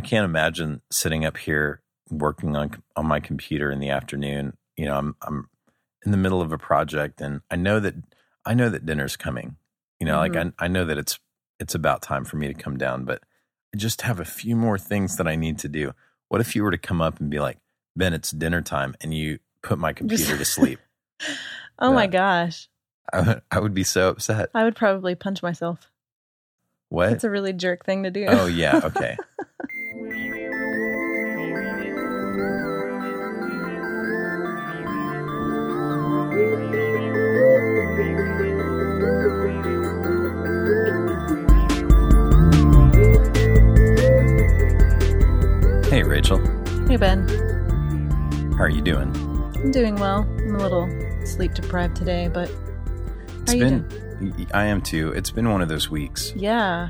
I can't imagine sitting up here working on on my computer in the afternoon. You know, I'm I'm in the middle of a project, and I know that I know that dinner's coming. You know, Mhm. like I I know that it's it's about time for me to come down, but I just have a few more things that I need to do. What if you were to come up and be like, Ben, it's dinner time, and you put my computer to sleep? Oh my gosh. I would, I would be so upset. I would probably punch myself. What? It's a really jerk thing to do. Oh yeah, okay. Hey, Ben. how are you doing? I'm doing well. I'm a little sleep deprived today, but It's how you been doing? I am too. It's been one of those weeks. Yeah.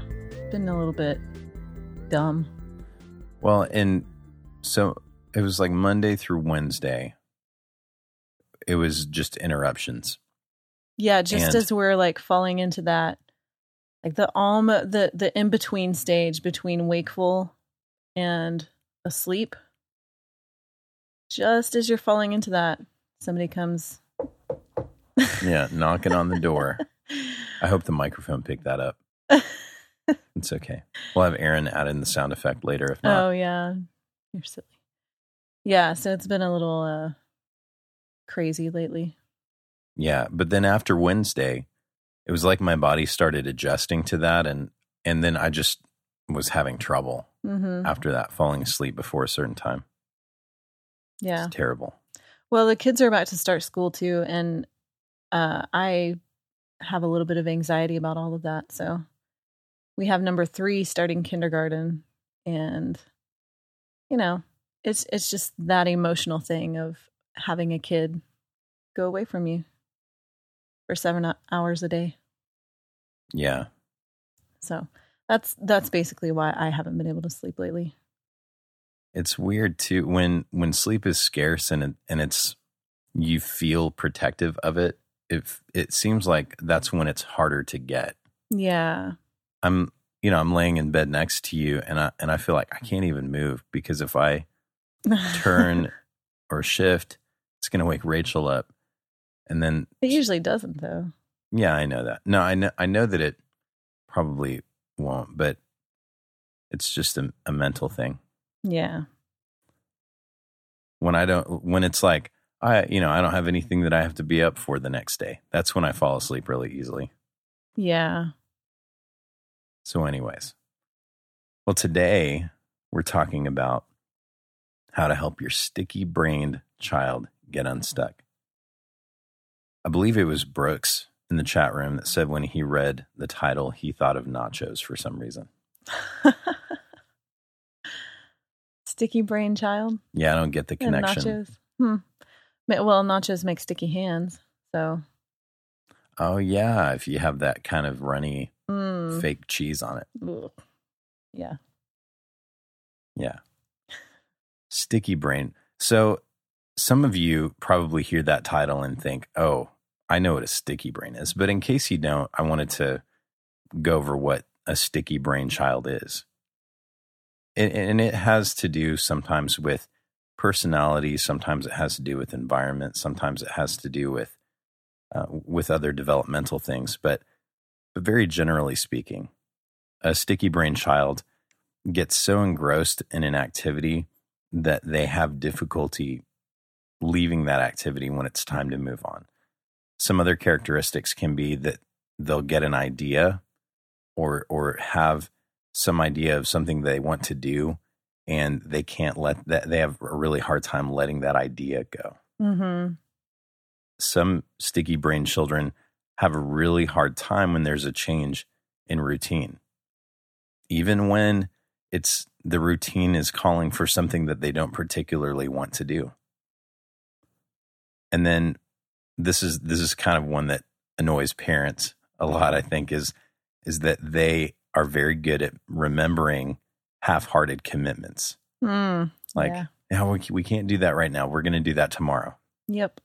Been a little bit dumb. Well, and so it was like Monday through Wednesday. It was just interruptions. Yeah, just And- as we're like falling into that like the alma the the in between stage between wakeful and asleep. Just as you're falling into that, somebody comes Yeah, knocking on the door. I hope the microphone picked that up. It's okay. We'll have Aaron add in the sound effect later if not. Oh yeah. You're silly. Yeah, so it's been a little uh crazy lately. Yeah, but then after Wednesday, it was like my body started adjusting to that and and then I just was having trouble Mhm. after that falling asleep before a certain time. Yeah. It's terrible. Well, the kids are about to start school too, and uh, I have a little bit of anxiety about all of that. So we have number three starting kindergarten, and you know, it's it's just that emotional thing of having a kid go away from you for seven hours a day. Yeah. So that's that's basically why I haven't been able to sleep lately. It's weird too when when sleep is scarce and it, and it's you feel protective of it. It it seems like that's when it's harder to get. Yeah. I'm you know I'm laying in bed next to you and I and I feel like I can't even move because if I turn or shift, it's gonna wake Rachel up, and then it usually doesn't though. yeah I know that. No, I know I know that it probably won't, but it's just a, a mental thing. Yeah. when I don't when it's like I you know I don't have anything that I have to be up for the next day. That's when I fall asleep really easily. Yeah. So anyways. Well today we're talking about how to help your sticky-brained child get unstuck. I believe it was Brooks in the chat room that said when he read the title he thought of nachos for some reason. Sticky brain child. Yeah, I don't get the And connection. nachos. Hmm. Well, nachos make sticky hands. So, Oh yeah, if you have that kind of runny mm, fake cheese on it. ugh. yeah. Yeah. Sticky brain. So some of you probably hear that title and think, oh, I know what a sticky brain is. But in case you don't, I wanted to go over what a sticky brain child is. And, and it has to do sometimes with personality, sometimes it has to do with environment, sometimes it has to do with uh, with other developmental things. But but very generally speaking, a sticky brain child gets so engrossed in an activity that they have difficulty leaving that activity when it's time to move on. Some other characteristics can be that they'll get an idea or or have some idea of something they want to do and they can't let that they have a really hard time letting that idea go. Mm-hmm. Some sticky brain children have a really hard time when there's a change in routine. Even when it's the routine is calling for something that they don't particularly want to do. And then this is this is kind of one that annoys parents a lot I think is is that they are very good at remembering half-hearted commitments. Mm, Like, yeah. we, we can't do that right now. We're going to do that tomorrow. Yep.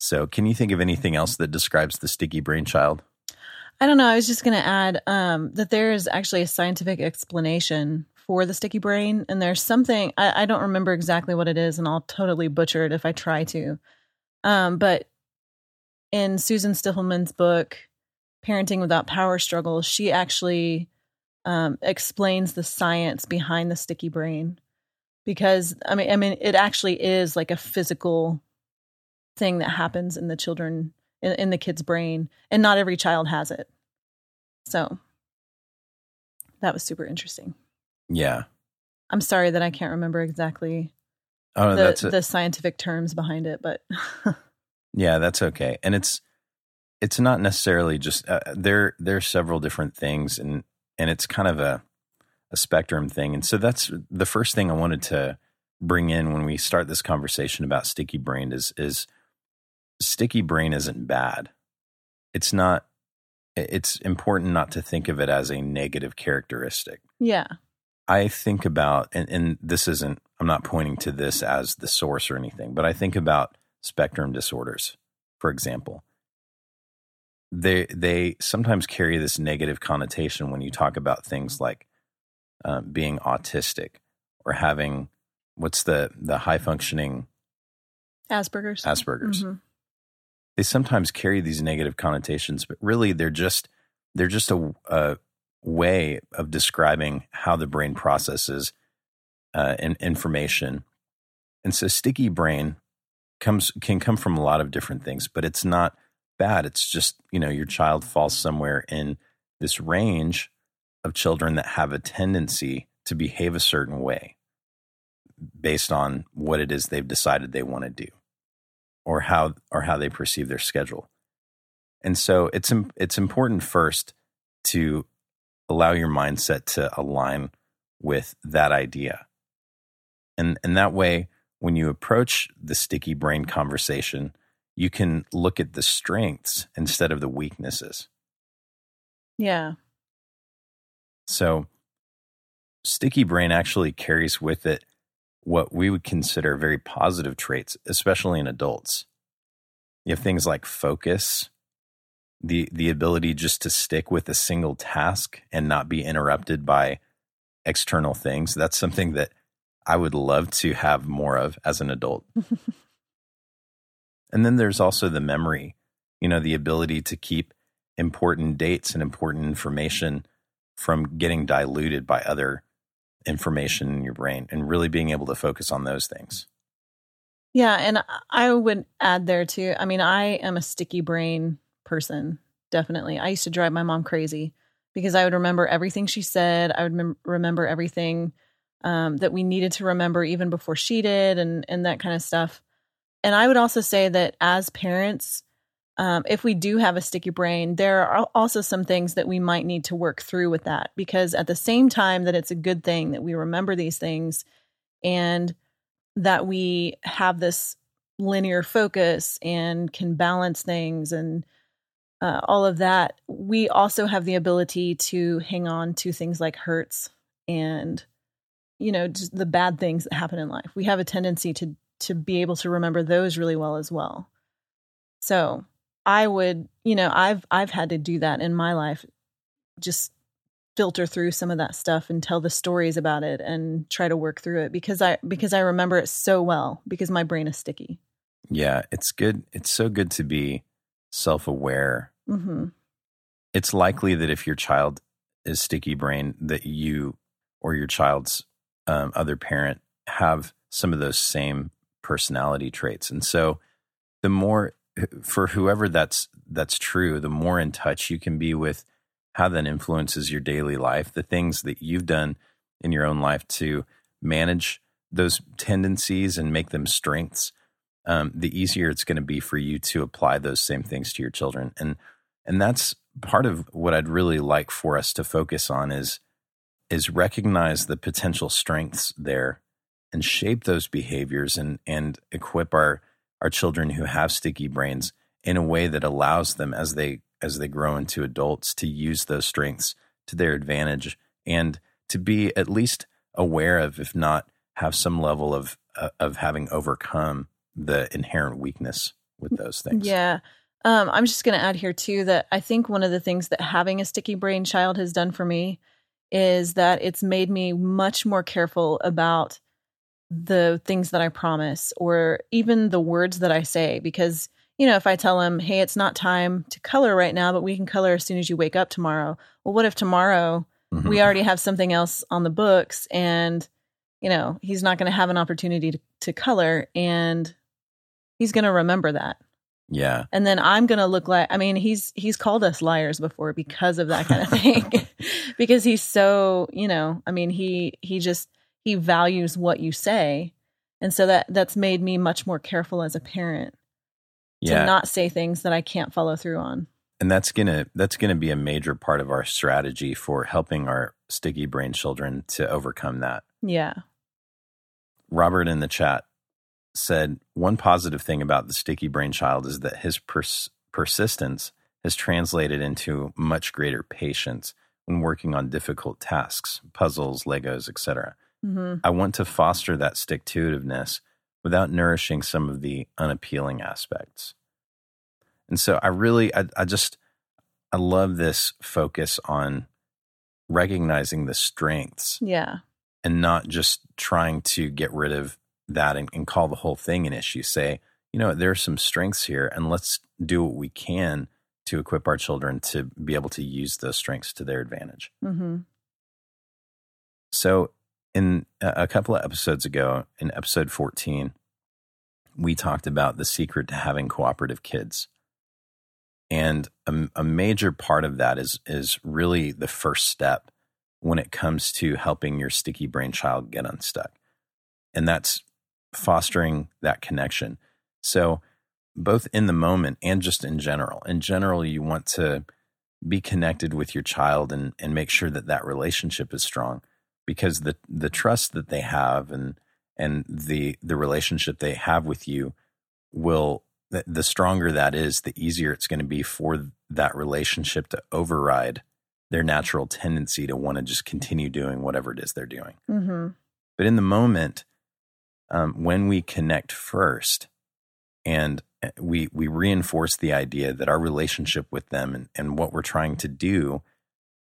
So, can you think of anything else that describes the sticky brain child? I don't know. I was just going to add um, that there is actually a scientific explanation for the sticky brain. And there's something, I, I don't remember exactly what it is, and I'll totally butcher it if I try to. Um, but in Susan Stiffelman's book, Parenting Without Power Struggles, she actually um, explains the science behind the sticky brain because I mean, I mean, it actually is like a physical thing that happens in the children in, in the kid's brain, and not every child has it. So that was super interesting. Yeah. I'm sorry that I can't remember exactly Oh, the, the scientific terms behind it, but yeah, that's okay. And it's it's not necessarily just uh, there. are several different things, and and it's kind of a a spectrum thing. And so that's the first thing I wanted to bring in when we start this conversation about sticky brain is is sticky brain isn't bad. It's not. It's important not to think of it as a negative characteristic. yeah. I think about, and, and this isn't, I'm not pointing to this as the source or anything, but I think about spectrum disorders, for example. They, they sometimes carry this negative connotation when you talk about things like uh, being autistic or having what's the, the high functioning Asperger's. Asperger's. Mhm. They sometimes carry these negative connotations, but really they're just, they're just a, a way of describing how the brain processes uh, in, information. And so, sticky brain comes can come from a lot of different things, but it's not bad. It's just you know your child falls somewhere in this range of children that have a tendency to behave a certain way based on what it is they've decided they want to do or how or how they perceive their schedule. And so it's it's important first to allow your mindset to align with that idea. And and that way when you approach the sticky brain conversation, you can look at the strengths instead of the weaknesses. Yeah. So sticky brain actually carries with it what we would consider very positive traits, especially in adults. You have things like focus, the the ability just to stick with a single task and not be interrupted by external things. That's something that I would love to have more of as an adult. and then there's also the memory, you know, the ability to keep important dates and important information from getting diluted by other information in your brain and really being able to focus on those things. Yeah, and I would add there too. I mean, I am a sticky brain person, definitely. I used to drive my mom crazy because I would remember everything she said. I would mem- remember everything um, that we needed to remember even before she did, and and that kind of stuff. And I would also say that as parents, um, if we do have a sticky brain, there are also some things that we might need to work through with that because at the same time that it's a good thing that we remember these things and that we have this linear focus and can balance things and uh, all of that, we also have the ability to hang on to things like hurts and you know just the bad things that happen in life. We have a tendency to to be able to remember those really well as well. So I would, you know, I've I've had to do that in my life, just filter through some of that stuff and tell the stories about it and try to work through it because I because I remember it so well because my brain is sticky. Yeah, it's good. It's so good to be self aware. hmm It's likely that if your child is sticky brain, that you or your child's um, other parent have some of those same personality traits. And so the more for whoever that's that's true, the more in touch you can be with how that influences your daily life, the things that you've done in your own life to manage those tendencies and make them strengths, um, the easier it's going to be for you to apply those same things to your children. And and that's part of what I'd really like for us to focus on is is recognize the potential strengths there and shape those behaviors and and equip our our children who have sticky brains in a way that allows them as they as they grow into adults to use those strengths to their advantage and to be at least aware of if not have some level of uh, of having overcome the inherent weakness with those things. Yeah. Um, I'm just going to add here too that I think one of the things that having a sticky brain child has done for me is that it's made me much more careful about the things that I promise or even the words that I say because you know if I tell him hey it's not time to color right now but we can color as soon as you wake up tomorrow well what if tomorrow Mhm. we already have something else on the books and you know he's not going to have an opportunity to, to color and he's going to remember that yeah. and then i'm going to look like i mean he's he's called us liars before because of that kind of thing because he's so you know i mean he he just he values what you say and so that that's made me much more careful as a parent to not say things that i can't follow through on and that's gonna that's gonna be a major part of our strategy for helping our sticky brain children to overcome that. yeah Robert in the chat said one positive thing about the sticky brain child is that his pers- persistence has translated into much greater patience when working on difficult tasks, puzzles, Legos, etc. hmm I want to foster that stick to itiveness without nourishing some of the unappealing aspects. And so I really, I, I just, I love this focus on recognizing the strengths yeah and not just trying to get rid of that and, and call the whole thing an issue. Say, you know, there are some strengths here, and let's do what we can to equip our children to be able to use those strengths to their advantage. hmm So, in a a couple of episodes ago, in episode 14, we talked about the secret to having cooperative kids. And a, a major part of that is, is really the first step when it comes to helping your sticky brain child get unstuck. And that's fostering that connection. So, both in the moment and just in general, in general, you want to be connected with your child and, and make sure that that relationship is strong because the the trust that they have and and the the relationship they have with you will the, the stronger that is the easier it's going to be for that relationship to override their natural tendency to want to just continue doing whatever it is they're doing. Hmm but in the moment um, when we connect first and uh, we we reinforce the idea that our relationship with them and, and what we're trying to do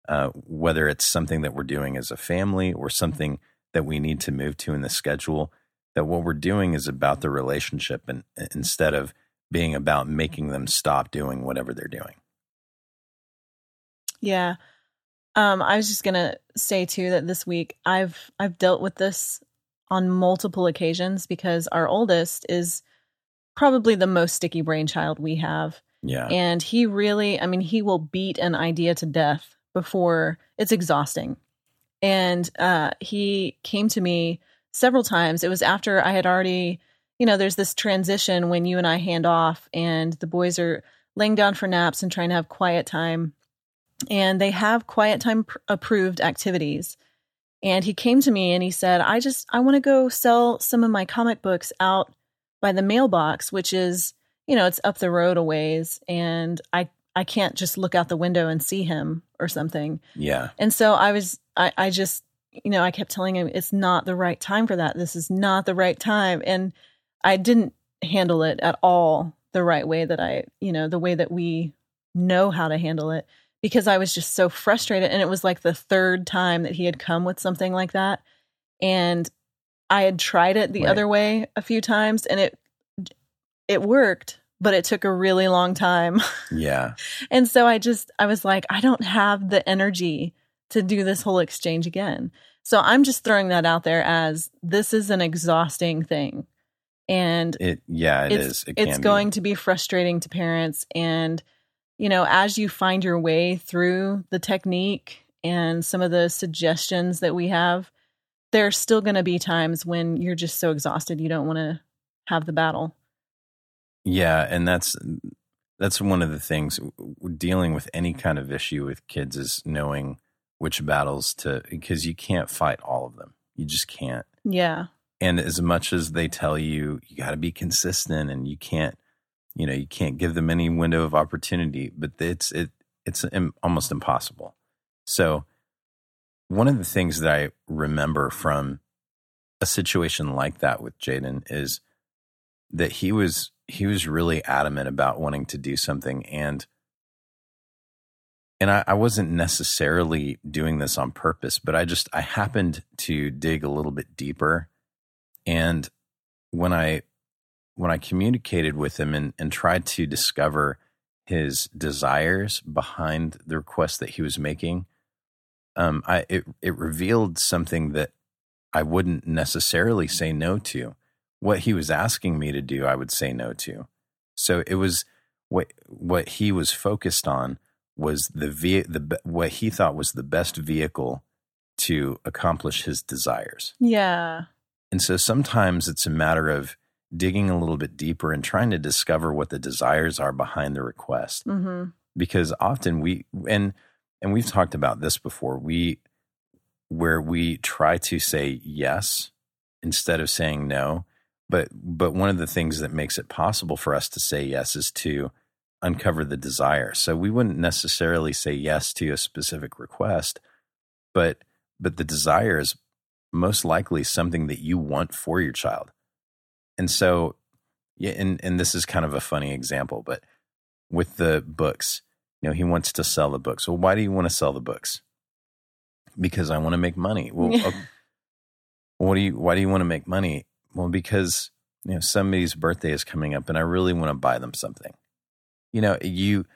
uh, whether it's something that we're doing as a family or something that we need to move to in the schedule that what we're doing is about the relationship and instead of being about making them stop doing whatever they're doing Yeah. Um, I was just gonna say too that this week I've I've dealt with this on multiple occasions because our oldest is probably the most sticky brain child we have. yeah And he really, I mean, he will beat an idea to death before it's exhausting. And uh, he came to me several times. It was after I had already, you know, there's this transition when you and I hand off, and the boys are laying down for naps and trying to have quiet time. And they have quiet time pr- approved activities. And he came to me and he said, I just, I want to go sell some of my comic books out by the mailbox, which is, you know, it's up the road a ways. And I, I can't just look out the window and see him or something. yeah And so I was, I, I just, you know, I kept telling him it's not the right time for that. This is not the right time. And I didn't handle it at all the right way that I, you know, the way that we know how to handle it because I was just so frustrated. And it was like the third time that he had come with something like that. And I had tried it the Right. other way a few times and it, it worked, but it took a really long time. yeah And so I just, I was like, I don't have the energy to do this whole exchange again. So I'm just throwing that out there as this is an exhausting thing. And it yeah it it's, is. It it's can be. going to be frustrating to parents. And, you know, as you find your way through the technique and some of the suggestions that we have, there's still going to be times when you're just so exhausted you don't want to have the battle. Yeah, and that's that's one of the things dealing with any kind of issue with kids is knowing which battles to because you can't fight all of them. You just can't. Yeah. And as much as they tell you you got to be consistent and you can't, you know, you can't give them any window of opportunity, but it's it it's almost impossible. So one of the things that I remember from a situation like that with Jaden is that he was he was really adamant about wanting to do something and and I, I wasn't necessarily doing this on purpose, but I just I happened to dig a little bit deeper, and when I when I communicated with him and, and tried to discover his desires behind the request that he was making, um, I it it revealed something that I wouldn't necessarily say no to. What he was asking me to do, I would say no to. So it was what what he was focused on was the ve- the what he thought was the best vehicle to accomplish his desires. Yeah. And so sometimes it's a matter of digging a little bit deeper and trying to discover what the desires are behind the request. Mm-hmm. Because often we and and we've talked about this before. We where we try to say yes instead of saying no. But but one of the things that makes it possible for us to say yes is to uncover the desire. So we wouldn't necessarily say yes to a specific request, but but the desire is most likely something that you want for your child. And so yeah, and, and this is kind of a funny example, but with the books, you know, he wants to sell the books. Well, why do you want to sell the books? Because I want to make money. Well, okay. what do you why do you want to make money? Well, because you know somebody's birthday is coming up and I really want to buy them something you know you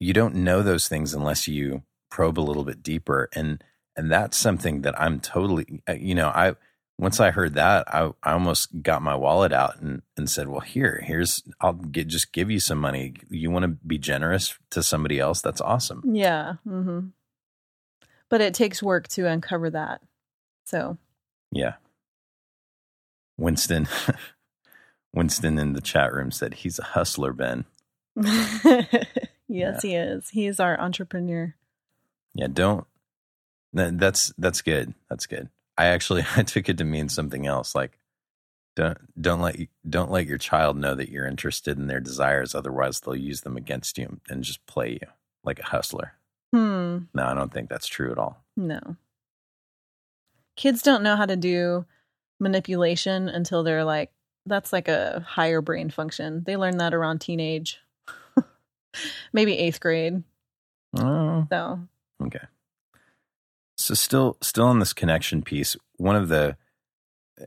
you don't know those things unless you probe a little bit deeper and and that's something that i'm totally uh, you know i once i heard that i, I almost got my wallet out and, and said well here here's i'll get just give you some money you want to be generous to somebody else that's awesome Yeah. Mm-hmm. But it takes work to uncover that. So, yeah winston winston in the chat room said he's a hustler ben yes, Yeah. he is. He is our entrepreneur. Yeah, don't. That's that's good. That's good. I actually I took it to mean something else. Like, don't don't let you- don't let your child know that you're interested in their desires. Otherwise, they'll use them against you and just play you like a hustler. Hmm. No, I don't think that's true at all. No. Kids don't know how to do manipulation until they're like, that's like a higher brain function. They learn that around teenage, maybe eighth grade. Oh, So, okay. So still still on this connection piece, one of the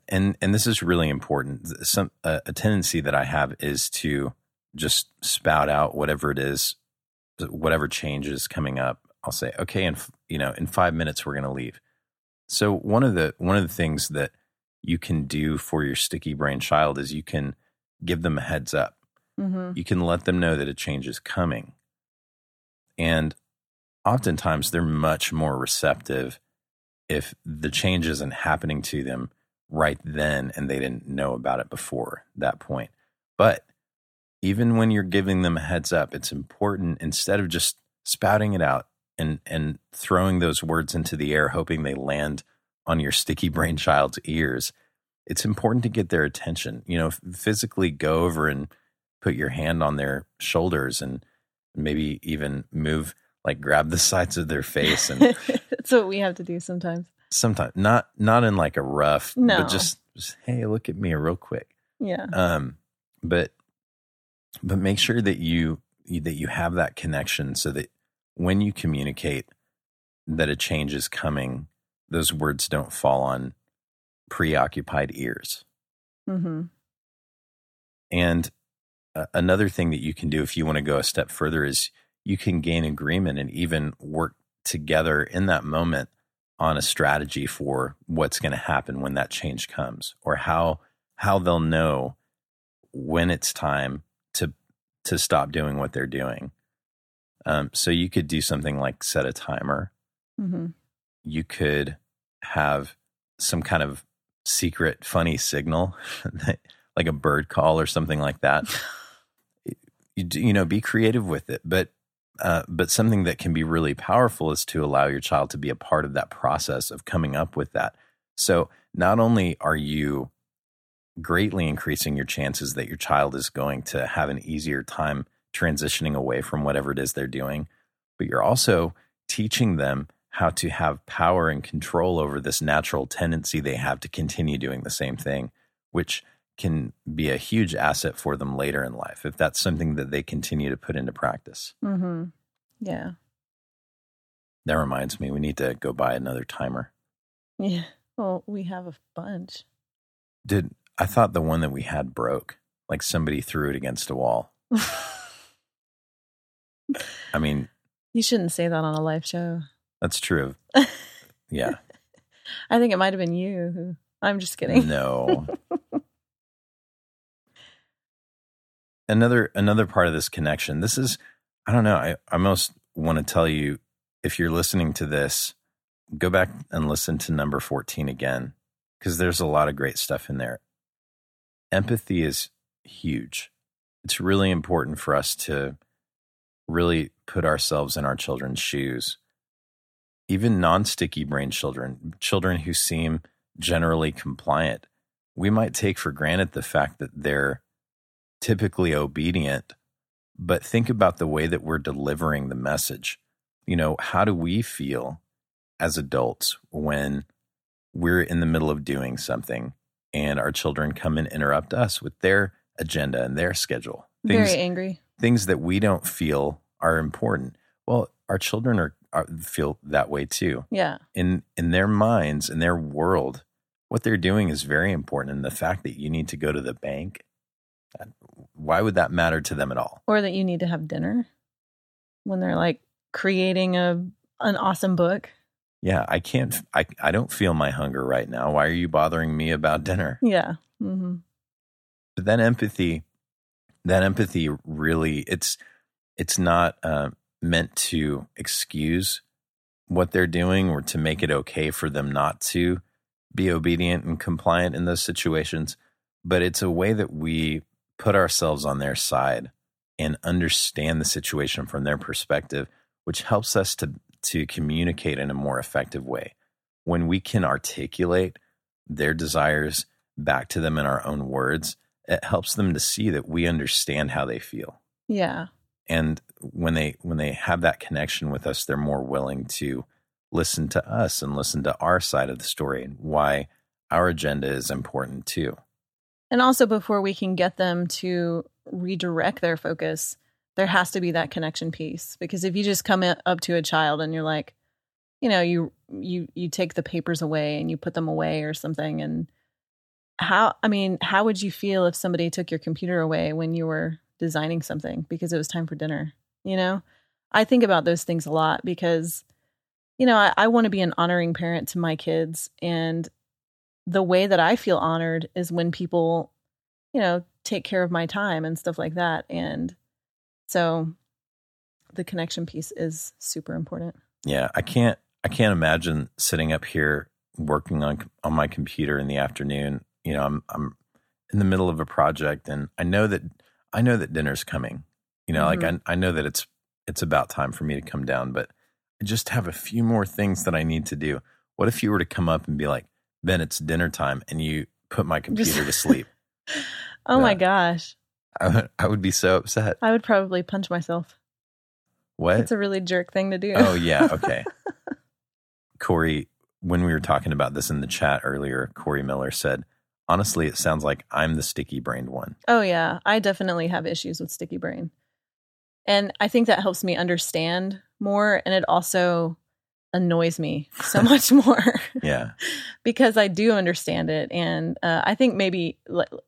and and this is really important. Some a, a tendency that I have is to just spout out whatever it is, whatever change is coming up. I'll say, okay, and you know, in five minutes we're going to leave. So one of the one of the things that you can do for your sticky brain child is you can give them a heads up hmm you can let them know that a change is coming. And oftentimes they're much more receptive if the change isn't happening to them right then and they didn't know about it before that point. But even when you're giving them a heads up, it's important instead of just spouting it out and, and throwing those words into the air, hoping they land on your sticky brain child's ears. It's important to get their attention. You know, physically go over and put your hand on their shoulders and maybe even move like grab the sides of their face and that's what we have to do sometimes. sometimes not not in like a rough No. but just, just hey look at me real quick Yeah. um but but make sure that you that you have that connection so that when you communicate that a change is coming those words don't fall on preoccupied ears hmm And uh, another thing that you can do if you want to go a step further is you can gain agreement and even work together in that moment on a strategy for what's going to happen when that change comes or how how they'll know when it's time to to stop doing what they're doing. Um, so you could do something like set a timer. hmm You could have some kind of secret funny signal, like a bird call or something like that. you, you know, be creative with it, but uh, but something that can be really powerful is to allow your child to be a part of that process of coming up with that. So not only are you greatly increasing your chances that your child is going to have an easier time transitioning away from whatever it is they're doing, but you're also teaching them how to have power and control over this natural tendency they have to continue doing the same thing, which can be a huge asset for them later in life if that's something that they continue to put into practice. hmm Yeah. That reminds me, we need to go buy another timer. Yeah. Well, we have a bunch. Did I thought the one that we had broke? Like somebody threw it against a wall. I mean, you shouldn't say that on a live show. That's true. Yeah. I think it might have been you who. I'm just kidding. No. another another part of this connection. This is I don't know. I, I almost want to tell you if you're listening to this, go back and listen to number 14 again because there's a lot of great stuff in there. Empathy is huge. It's really important for us to really put ourselves in our children's shoes. Even non sticky brain children, children who seem generally compliant, we might take for granted the fact that they're typically obedient, but think about the way that we're delivering the message. You know, how do we feel as adults when we're in the middle of doing something and our children come and interrupt us with their agenda and their schedule? Things, Very angry. Things that we don't feel are important. Well, our children are, are feel that way too. Yeah. In in their minds, in their world, what they're doing is very important. And the fact that you need to go to the bank, why would that matter to them at all? Or that you need to have dinner when they're like creating a an awesome book. Yeah, I can't. I I don't feel my hunger right now. Why are you bothering me about dinner? Yeah. Mm-hmm. But then empathy, that empathy, really, it's it's not uh, meant to excuse what they're doing or to make it okay for them not to be obedient and compliant in those situations. But it's a way that we put ourselves on their side and understand the situation from their perspective, which helps us to, to communicate in a more effective way. When we can articulate their desires back to them in our own words, it helps them to see that we understand how they feel. Yeah. And when they when they have that connection with us, they're more willing to listen to us and listen to our side of the story and why our agenda is important too. And also, before we can get them to redirect their focus, there has to be that connection piece. Because if you just come up to a child and you're like, you know, you you you take the papers away and you put them away or something, and how I mean, how would you feel if somebody took your computer away when you were designing something because it was time for dinner? You know, I think about those things a lot because, you know, I, I want to be an honoring parent to my kids, and the way that I feel honored is when people, you know, take care of my time and stuff like that. And so the connection piece is super important. Yeah, I can't I can't imagine sitting up here working on on my computer in the afternoon. You know, I'm I'm in the middle of a project and I know that I know that dinner's coming. You know, mm-hmm. like I I know that it's it's about time for me to come down, but I just have a few more things that I need to do. What if you were to come up and be like, Ben, it's dinner time and you put my computer to sleep. oh my gosh. I would, I would be so upset. I would probably punch myself. What? It's a really jerk thing to do. Oh, yeah. Okay. Corey, when we were talking about this in the chat earlier, Corey Miller said, honestly, it sounds like I'm the sticky brained one. Oh, yeah. I definitely have issues with sticky brain. And I think that helps me understand more. And it also annoys me so much more. yeah. because I do understand it. And uh, I think maybe,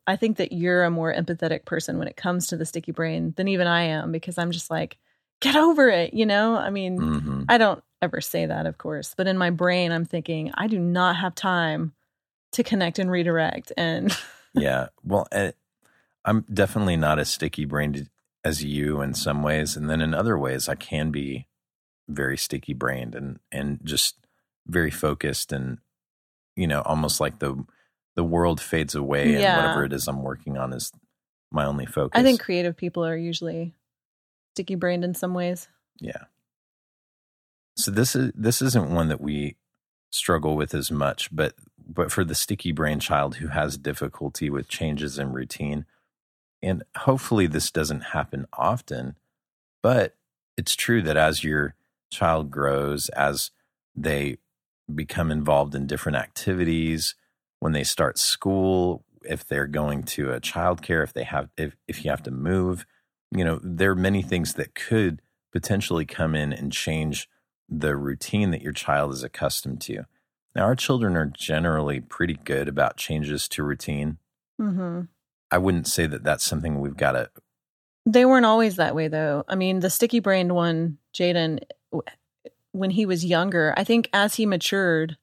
I think that you're a more empathetic person when it comes to the sticky brain than even I am because I'm just like, get over it. You know, I mean, mm-hmm. I don't ever say that, of course, but in my brain, I'm thinking, I do not have time to connect and redirect. And yeah. Well, eh, I'm definitely not as sticky brained as you in some ways. And then in other ways, I can be very sticky brained and and just very focused and you know almost like the the world fades away yeah. and whatever it is I'm working on is my only focus. I think creative people are usually sticky brained in some ways. Yeah. So this is this isn't one that we struggle with as much, but but for the sticky brain child who has difficulty with changes in routine, and hopefully this doesn't happen often, but it's true that as you're child grows, as they become involved in different activities, when they start school, if they're going to a childcare, if they have if, if you have to move, you know, there are many things that could potentially come in and change the routine that your child is accustomed to. Now, our children are generally pretty good about changes to routine. Mm-hmm. I wouldn't say that that's something we've got to. They weren't always that way, though. I mean, the sticky brained one, Jaden, when he was younger, I think as he matured,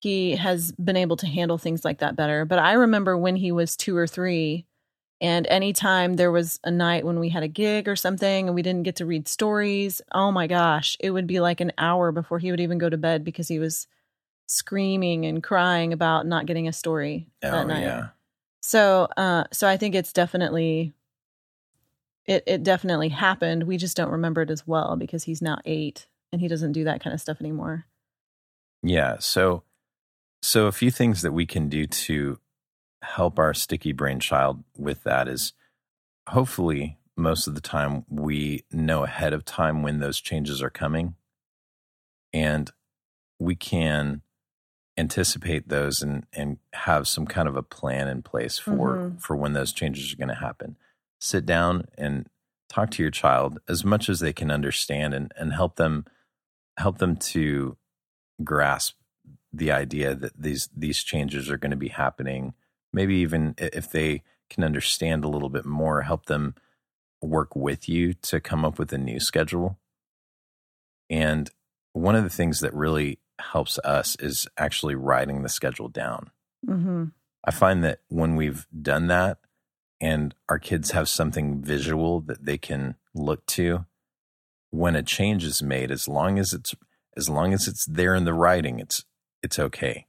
he has been able to handle things like that better. But I remember when he was two or three, and anytime there was a night when we had a gig or something and we didn't get to read stories, oh my gosh, it would be like an hour before he would even go to bed because he was screaming and crying about not getting a story Oh, that night. yeah. So, uh, so I think it's definitely, it it definitely happened. We just don't remember it as well because he's now eight and he doesn't do that kind of stuff anymore. Yeah. So, so a few things that we can do to help our sticky brain child with that is hopefully most of the time we know ahead of time when those changes are coming and we can anticipate those and and have some kind of a plan in place for Mhm. for when those changes are going to happen. Sit down and talk to your child as much as they can understand and and help them help them to grasp the idea that these these changes are going to be happening. Maybe even if they can understand a little bit more help them work with you to come up with a new schedule. And one of the things that really helps us is actually writing the schedule down. Hmm i find that when we've done that and our kids have something visual that they can look to when a change is made as long as it's as long as it's there in the writing it's it's okay.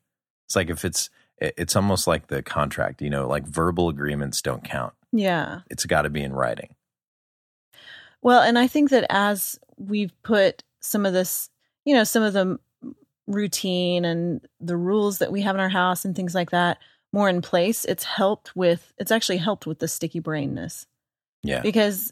It's like if it's it's almost like the contract you know like verbal agreements don't count. Yeah. it's got to be in writing. Well, and I think that as we've put some of this, you know, some of the routine and the rules that we have in our house and things like that more in place, it's helped with, it's actually helped with the sticky brainness yeah because,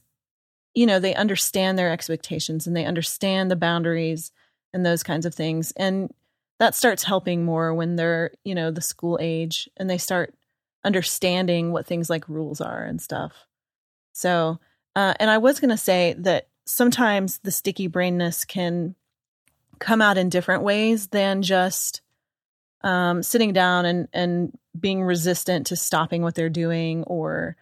you know, they understand their expectations and they understand the boundaries and those kinds of things. And that starts helping more when they're, you know, the school age and they start understanding what things like rules are and stuff. So, uh, and I was going to say that sometimes the sticky brainness can come out in different ways than just um, sitting down and, and being resistant to stopping what they're doing or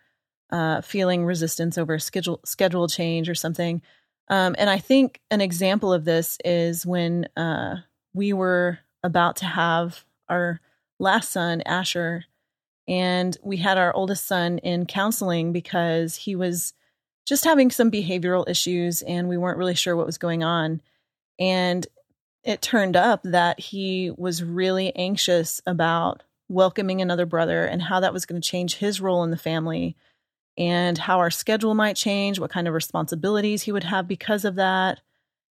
uh, feeling resistance over schedule schedule change or something. Um, and I think an example of this is when uh, we were about to have our last son, Asher, and we had our oldest son in counseling because he was just having some behavioral issues and we weren't really sure what was going on. And it turned up that he was really anxious about welcoming another brother and how that was going to change his role in the family and how our schedule might change, what kind of responsibilities he would have because of that.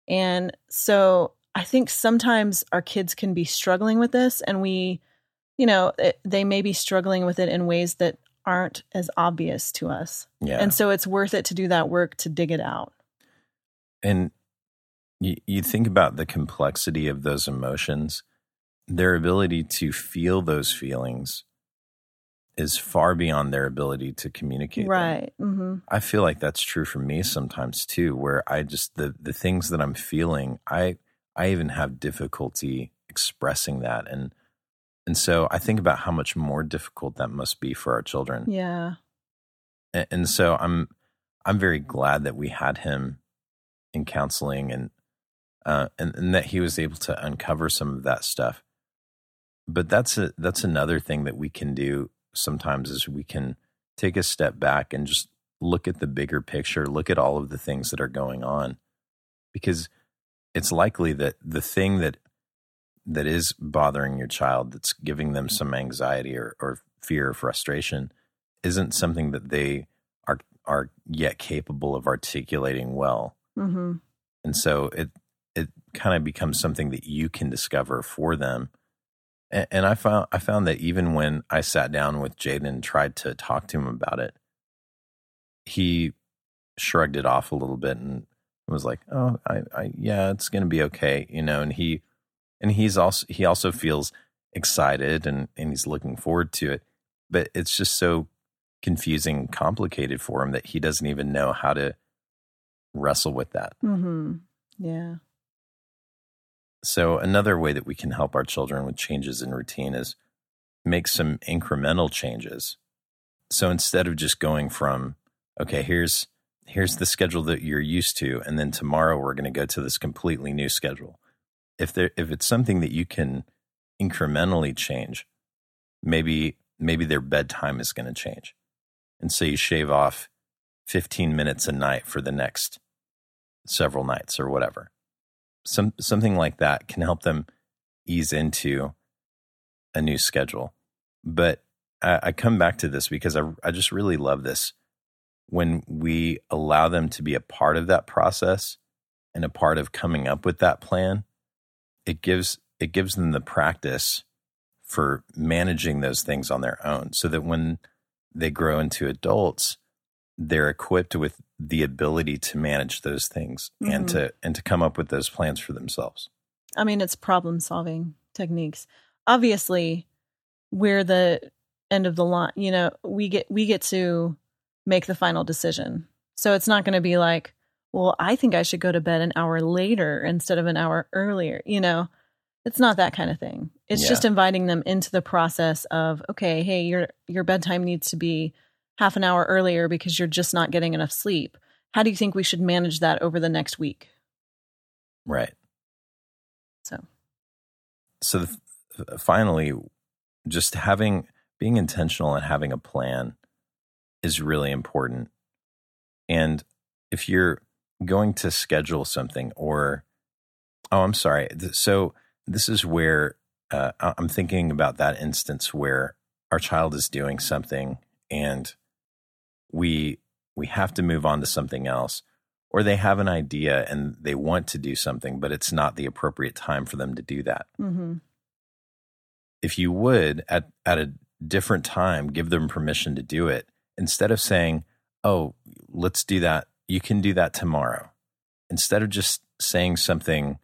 And so I think sometimes our kids can be struggling with this and we, you know, it, they may be struggling with it in ways that aren't as obvious to us. yeah And so it's worth it to do that work to dig it out. and you, you think about the complexity of those emotions their ability to feel those feelings is far beyond their ability to communicate them. Right. hmm i feel like that's true for me sometimes too where i just the the things that i'm feeling i i even have difficulty expressing that and and so i think about how much more difficult that must be for our children Yeah. and, and so i'm i'm very glad that we had him in counseling and uh and, and that he was able to uncover some of that stuff. But that's a that's another thing that we can do sometimes is we can take a step back and just look at the bigger picture look at all of the things that are going on. Because it's likely that the thing that that is bothering your child that's giving them some anxiety or, or fear or frustration isn't something that they are are yet capable of articulating well. Hmm and so it kind of becomes something that you can discover for them. And, and i found i found that even when i sat down with jaden and tried to talk to him about it he shrugged it off a little bit and was like oh i, I yeah it's gonna be okay you know and he and he's also he also feels excited and and he's looking forward to it but it's just so confusing complicated for him that he doesn't even know how to wrestle with that. Hmm Yeah. So, another way that we can help our children with changes in routine is make some incremental changes. So, instead of just going from, okay, here's here's the schedule that you're used to and then tomorrow we're going to go to this completely new schedule. If there if it's something that you can incrementally change, maybe maybe their bedtime is going to change. And so you shave off 15 minutes a night for the next several nights or whatever. Some something like that can help them ease into a new schedule. But I, I come back to this because I I just really love this when we allow them to be a part of that process and a part of coming up with that plan. It gives it gives them the practice for managing those things on their own so that when they grow into adults they're equipped with the ability to manage those things mm-hmm. and to and to come up with those plans for themselves. I mean, it's problem solving techniques. Obviously, we're the end of the line. You know, we get we get to make the final decision. So it's not going to be like, well, I think I should go to bed an hour later instead of an hour earlier. You know, it's not that kind of thing. It's yeah. just inviting them into the process of, okay, hey, your your bedtime needs to be half an hour earlier because you're just not getting enough sleep. How do you think we should manage that over the next week? Right. So, so finally, just having being intentional and having a plan is really important. And if you're going to schedule something or, oh, I'm sorry. So, this is where uh, I'm thinking about that instance where our child is doing something and we we have to move on to something else or they have an idea and they want to do something but it's not the appropriate time for them to do that. Mm-hmm. if you would at at a different time give them permission to do it instead of saying oh let's do that. You can do that tomorrow. Instead of just saying something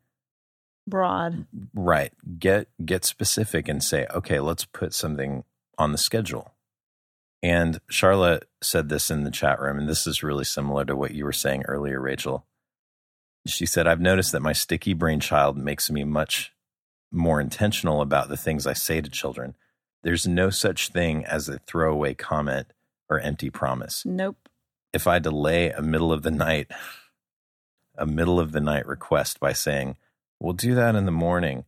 broad. Right. Get get specific and say okay let's put something on the schedule and Charlotte said this in the chat room, and this is really similar to what you were saying earlier, Rachel. She said, I've noticed that my sticky brain child makes me much more intentional about the things I say to children. There's no such thing as a throwaway comment or empty promise. Nope. If I delay a middle of the night, a middle of the night request by saying, We'll do that in the morning,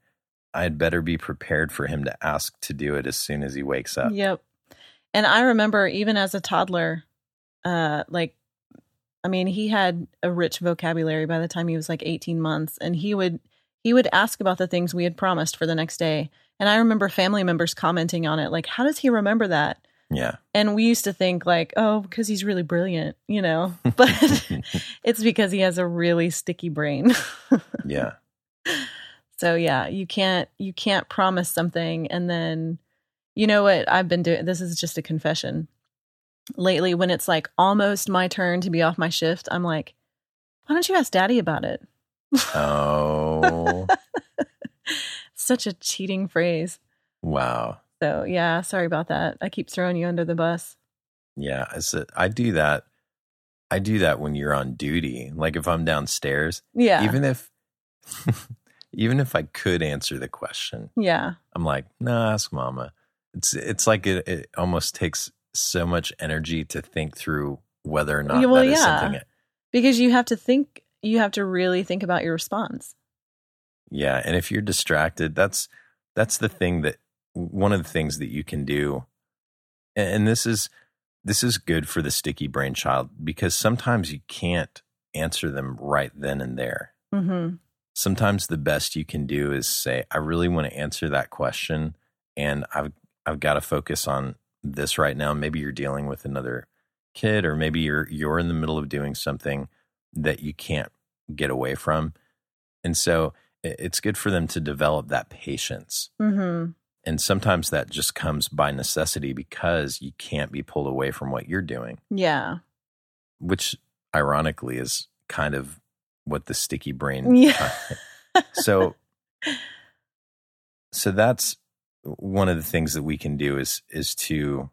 I'd better be prepared for him to ask to do it as soon as he wakes up. Yep. And I remember even as a toddler, uh, like, I mean, he had a rich vocabulary by the time he was like 18 months, and he would he would ask about the things we had promised for the next day. And I remember family members commenting on it, like, "How does he remember that?" Yeah. And we used to think like, "Oh, because he's really brilliant," you know. But it's because he has a really sticky brain. yeah. So yeah, you can't you can't promise something and then you know what I've been doing? This is just a confession. Lately, when it's like almost my turn to be off my shift, I'm like, why don't you ask daddy about it? Oh. Such a cheating phrase. Wow. So, yeah, sorry about that. I keep throwing you under the bus. Yeah, I said I do that. I do that when you're on duty. Like if I'm downstairs. Yeah. Even if even if I could answer the question. Yeah. I'm like, no, nah, ask mama. It's it's like it, it almost takes so much energy to think through whether or not well, that is yeah. something. It, because you have to think, you have to really think about your response. Yeah, and if you're distracted, that's that's the thing that one of the things that you can do, and this is this is good for the sticky brain child because sometimes you can't answer them right then and there. Mm-hmm. Sometimes the best you can do is say, "I really want to answer that question, and I've I've got to focus on this right now. Maybe you're dealing with another kid, or maybe you're you're in the middle of doing something that you can't get away from, and so it's good for them to develop that patience. Mm-hmm. And sometimes that just comes by necessity because you can't be pulled away from what you're doing. Yeah, which ironically is kind of what the sticky brain. Yeah. so, so that's one of the things that we can do is is to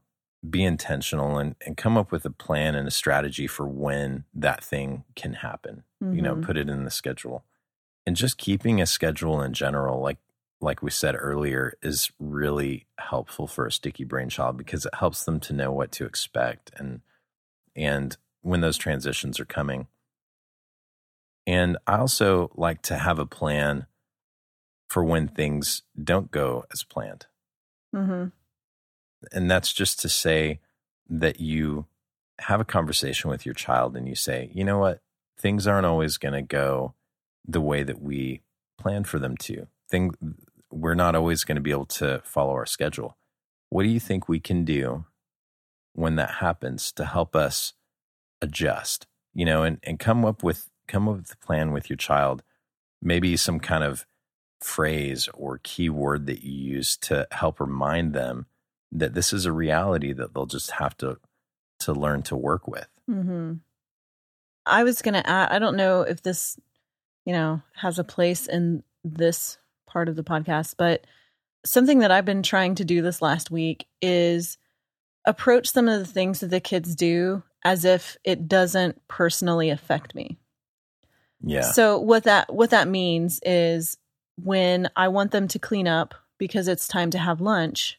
be intentional and, and come up with a plan and a strategy for when that thing can happen. Mm-hmm. You know, mm-hmm. put it in the schedule. and just keeping a schedule in general, like like we said earlier, is really helpful for a sticky brain child because it helps them to know what to expect and and when those transitions are coming. And I also like to have a plan for when things don't go as planned. Mm-hmm. And that's just to say that you have a conversation with your child and you say, you know what, things aren't always going to go the way that we plan for them to. Thing, we're not always going to be able to follow our schedule. What do you think we can do when that happens to help us adjust? You know, and, and come up with come up with a plan with your child, maybe some kind of phrase or keyword that you use to help remind them that this is a reality that they'll just have to to learn to work with. Mm-hmm. I was going to add, I don't know if this, you know, has a place in this part of the podcast, but something that I've been trying to do this last week is approach some of the things that the kids do as if it doesn't personally affect me. Yeah. So what that what that means is when I want them to clean up because it's time to have lunch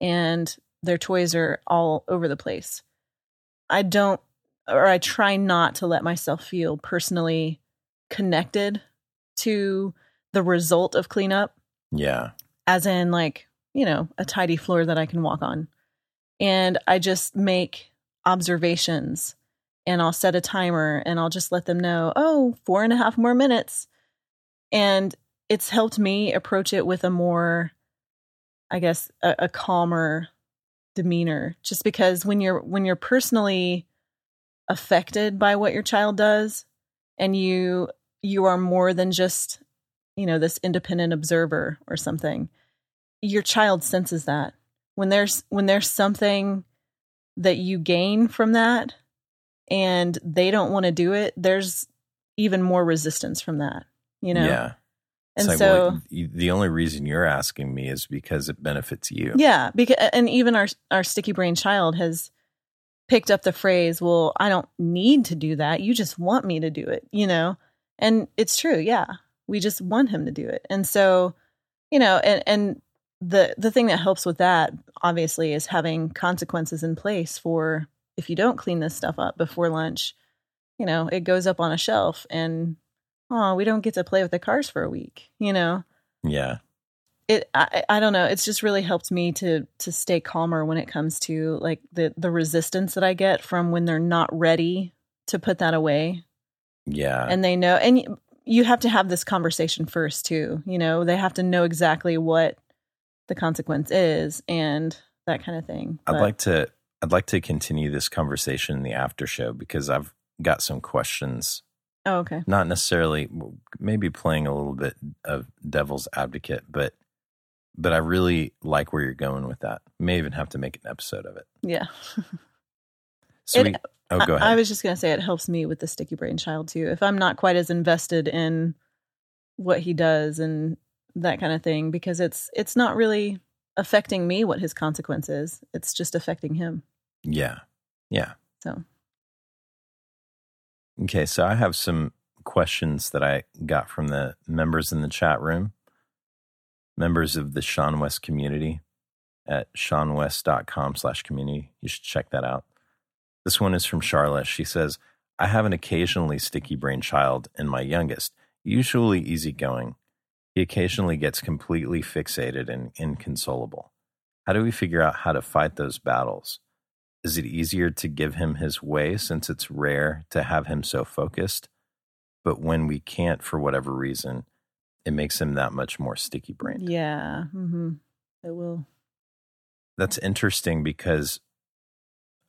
and their toys are all over the place. I don't or I try not to let myself feel personally connected to the result of cleanup. Yeah. As in like, you know, a tidy floor that I can walk on. And I just make observations and I'll set a timer and I'll just let them know, oh, four and a half more minutes. And it's helped me approach it with a more, I guess, a, a calmer demeanor. Just because when you're when you're personally affected by what your child does, and you you are more than just you know this independent observer or something, your child senses that when there's when there's something that you gain from that and they don't want to do it, there's even more resistance from that, you know? Yeah. And like, so, well, the only reason you're asking me is because it benefits you. yeah, because and even our our sticky brain child has picked up the phrase, "Well, I don't need to do that. You just want me to do it," you know? And it's true, yeah. We just want him to do it. And so, you know, and and the the thing that helps with that obviously is having consequences in place for if you don't clean this stuff up before lunch, you know, it goes up on a shelf and oh, we don't get to play with the cars for a week, you know. Yeah. It I, I don't know, it's just really helped me to to stay calmer when it comes to like the the resistance that I get from when they're not ready to put that away Yeah. and they know and you have to have this conversation first too, you know. They have to know exactly what the consequence is and that kind of thing. I'd But- like to I'd like to continue this conversation in the after show because I've got some questions. Oh, okay. Not necessarily maybe playing a little bit of devil's advocate, but but I really like where you're going with that. May even have to make an episode of it. Yeah. Sweet. It- oh, go I- ahead. I, was just going to say it helps me with the sticky brain child too. If I'm not quite as invested in what he does and that kind of thing because it's it's not really affecting me what his consequence is. It's just affecting him. yeah. Yeah. So, Okay, so I have some questions that I got from the members in the chat room, members of the seanwes community at seanwes.com slash community. You should check that out. This one is from Charlotte. She says, I have an occasionally sticky brain child and my youngest, usually easygoing. He occasionally gets completely fixated and inconsolable. How do we figure out how to fight those battles? Is it easier to give him his way since it's rare to have him so focused? But when we can't for whatever reason, it makes him that much more sticky brained. yeah. hmm It will. That's interesting because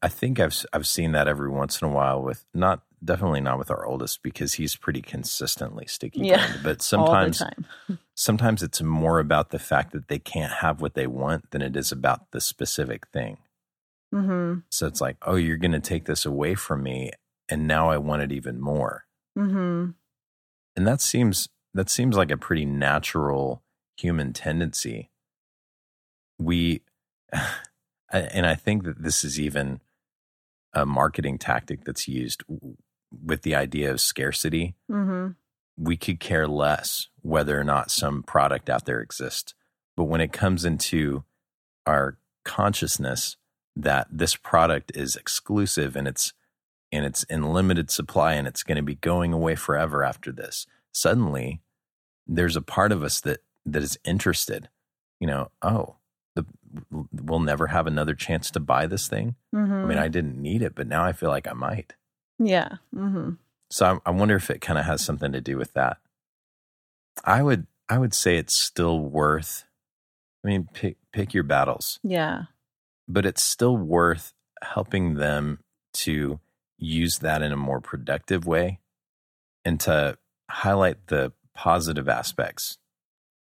I think I've I've seen that every once in a while with not definitely not with our oldest because he's pretty consistently sticky brained. Yeah. But sometimes sometimes it's more about the fact that they can't have what they want than it is about the specific thing. Hmm So it's like, oh, you're going to take this away from me, and now I want it even more. hmm And that seems that seems like a pretty natural human tendency. We, and I think that this is even a marketing tactic that's used with the idea of scarcity. hmm we could care less whether or not some product out there exists. But when it comes into our consciousness that this product is exclusive and it's and it's in limited supply and it's going to be going away forever after this, suddenly there's a part of us that that is interested. You know, oh, the, we'll never have another chance to buy this thing. Mm-hmm. I mean, I didn't need it, but now I feel like I might. yeah. Mm-hmm. So I, I wonder if it kind of has something to do with that. I would I would say it's still worth. I mean, pick pick your battles, Yeah. But it's still worth helping them to use that in a more productive way and to highlight the positive aspects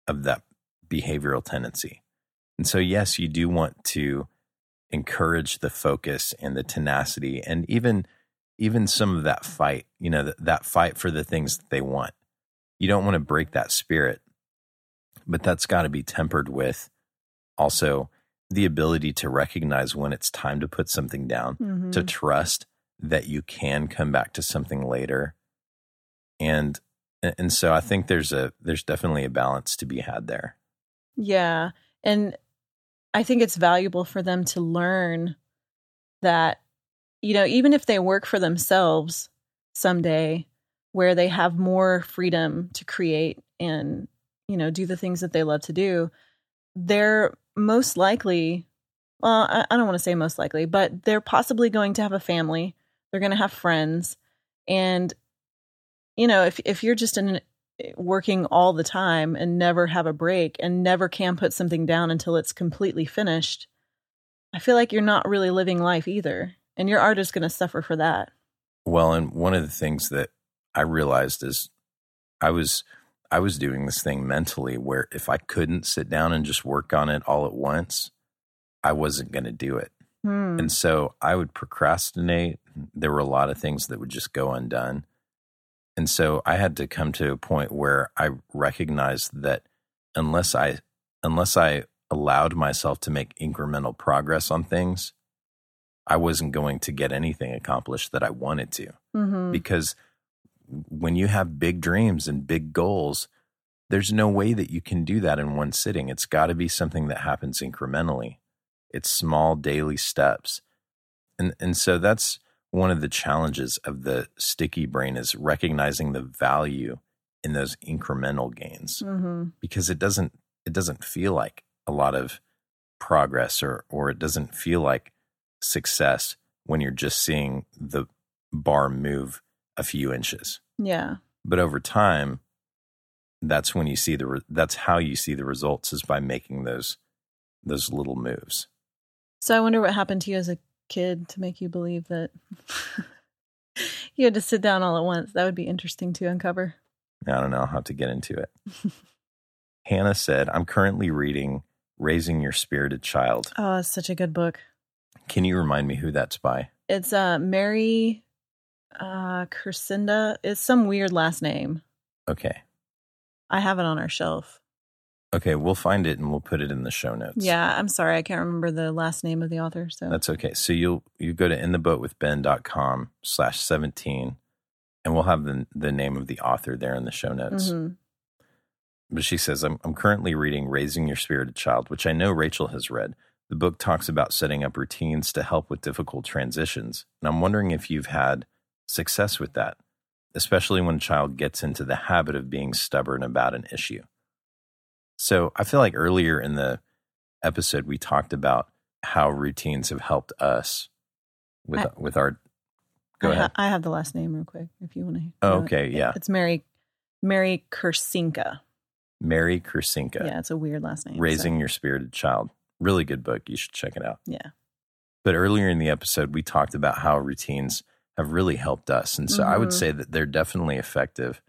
of that behavioral tendency. And so, yes, you do want to encourage the focus and the tenacity and even even some of that fight, you know, that, that fight for the things that they want. You don't want to break that spirit, but that's got to be tempered with also the ability to recognize when it's time to put something down, Mhm. to trust that you can come back to something later. And and so I think there's a there's definitely a balance to be had there. Yeah. And I think it's valuable for them to learn that, you know, even if they work for themselves someday, where they have more freedom to create and, you know, do the things that they love to do, they're most likely, well, I, I don't want to say most likely, but they're possibly going to have a family. They're going to have friends. And, you know, if, if you're just in working all the time and never have a break and never can put something down until it's completely finished, I feel like you're not really living life either. And your art is going to suffer for that. Well, and one of the things that I realized is I was I was doing this thing mentally where if I couldn't sit down and just work on it all at once, I wasn't going to do it. Hmm. And so I would procrastinate. There were a lot of things that would just go undone. And so I had to come to a point where I recognized that unless I unless I allowed myself to make incremental progress on things, I wasn't going to get anything accomplished that I wanted to. Mhm. Because when you have big dreams and big goals, there's no way that you can do that in one sitting. It's got to be something that happens incrementally. It's small daily steps. And and so that's one of the challenges of the sticky brain is recognizing the value in those incremental gains Mhm. because it doesn't it doesn't feel like a lot of progress or or it doesn't feel like success when you're just seeing the bar move a few inches Yeah. but over time that's when you see the re- that's how you see the results is by making those those little moves So I wonder what happened to you as a kid to make you believe that you had to sit down all at once. That would be interesting to uncover. i don't know how to get into it hannah said i'm currently reading raising your spirited child Oh, it's such a good book. can you remind me who that's by It's uh Mary uh Kersinda. It's some weird last name. okay I have it on our shelf. okay we'll find it and we'll put it in the show notes Yeah, I'm sorry, I can't remember the last name of the author. So That's okay. So you'll you go to intheboatwithben.com slash seventeen and we'll have the the name of the author there in the show notes. Mhm. But she says, I'm I'm currently reading Raising Your Spirited Child, which I know Rachel has read. The book talks about setting up routines to help with difficult transitions. And I'm wondering if you've had success with that, especially when a child gets into the habit of being stubborn about an issue. So I feel like earlier in the episode we talked about how routines have helped us with I- with our go I, ahead. I have the last name real quick if you want to. Oh, okay, yeah. It's Mary Mary Kurcinka. Mary Kurcinka, Yeah, it's a weird last name. so- Raising Your Spirited Child. Really good book. You should check it out. Yeah. But earlier in the episode, we talked about how routines have really helped us. And so I would Mhm. say that they're definitely effective,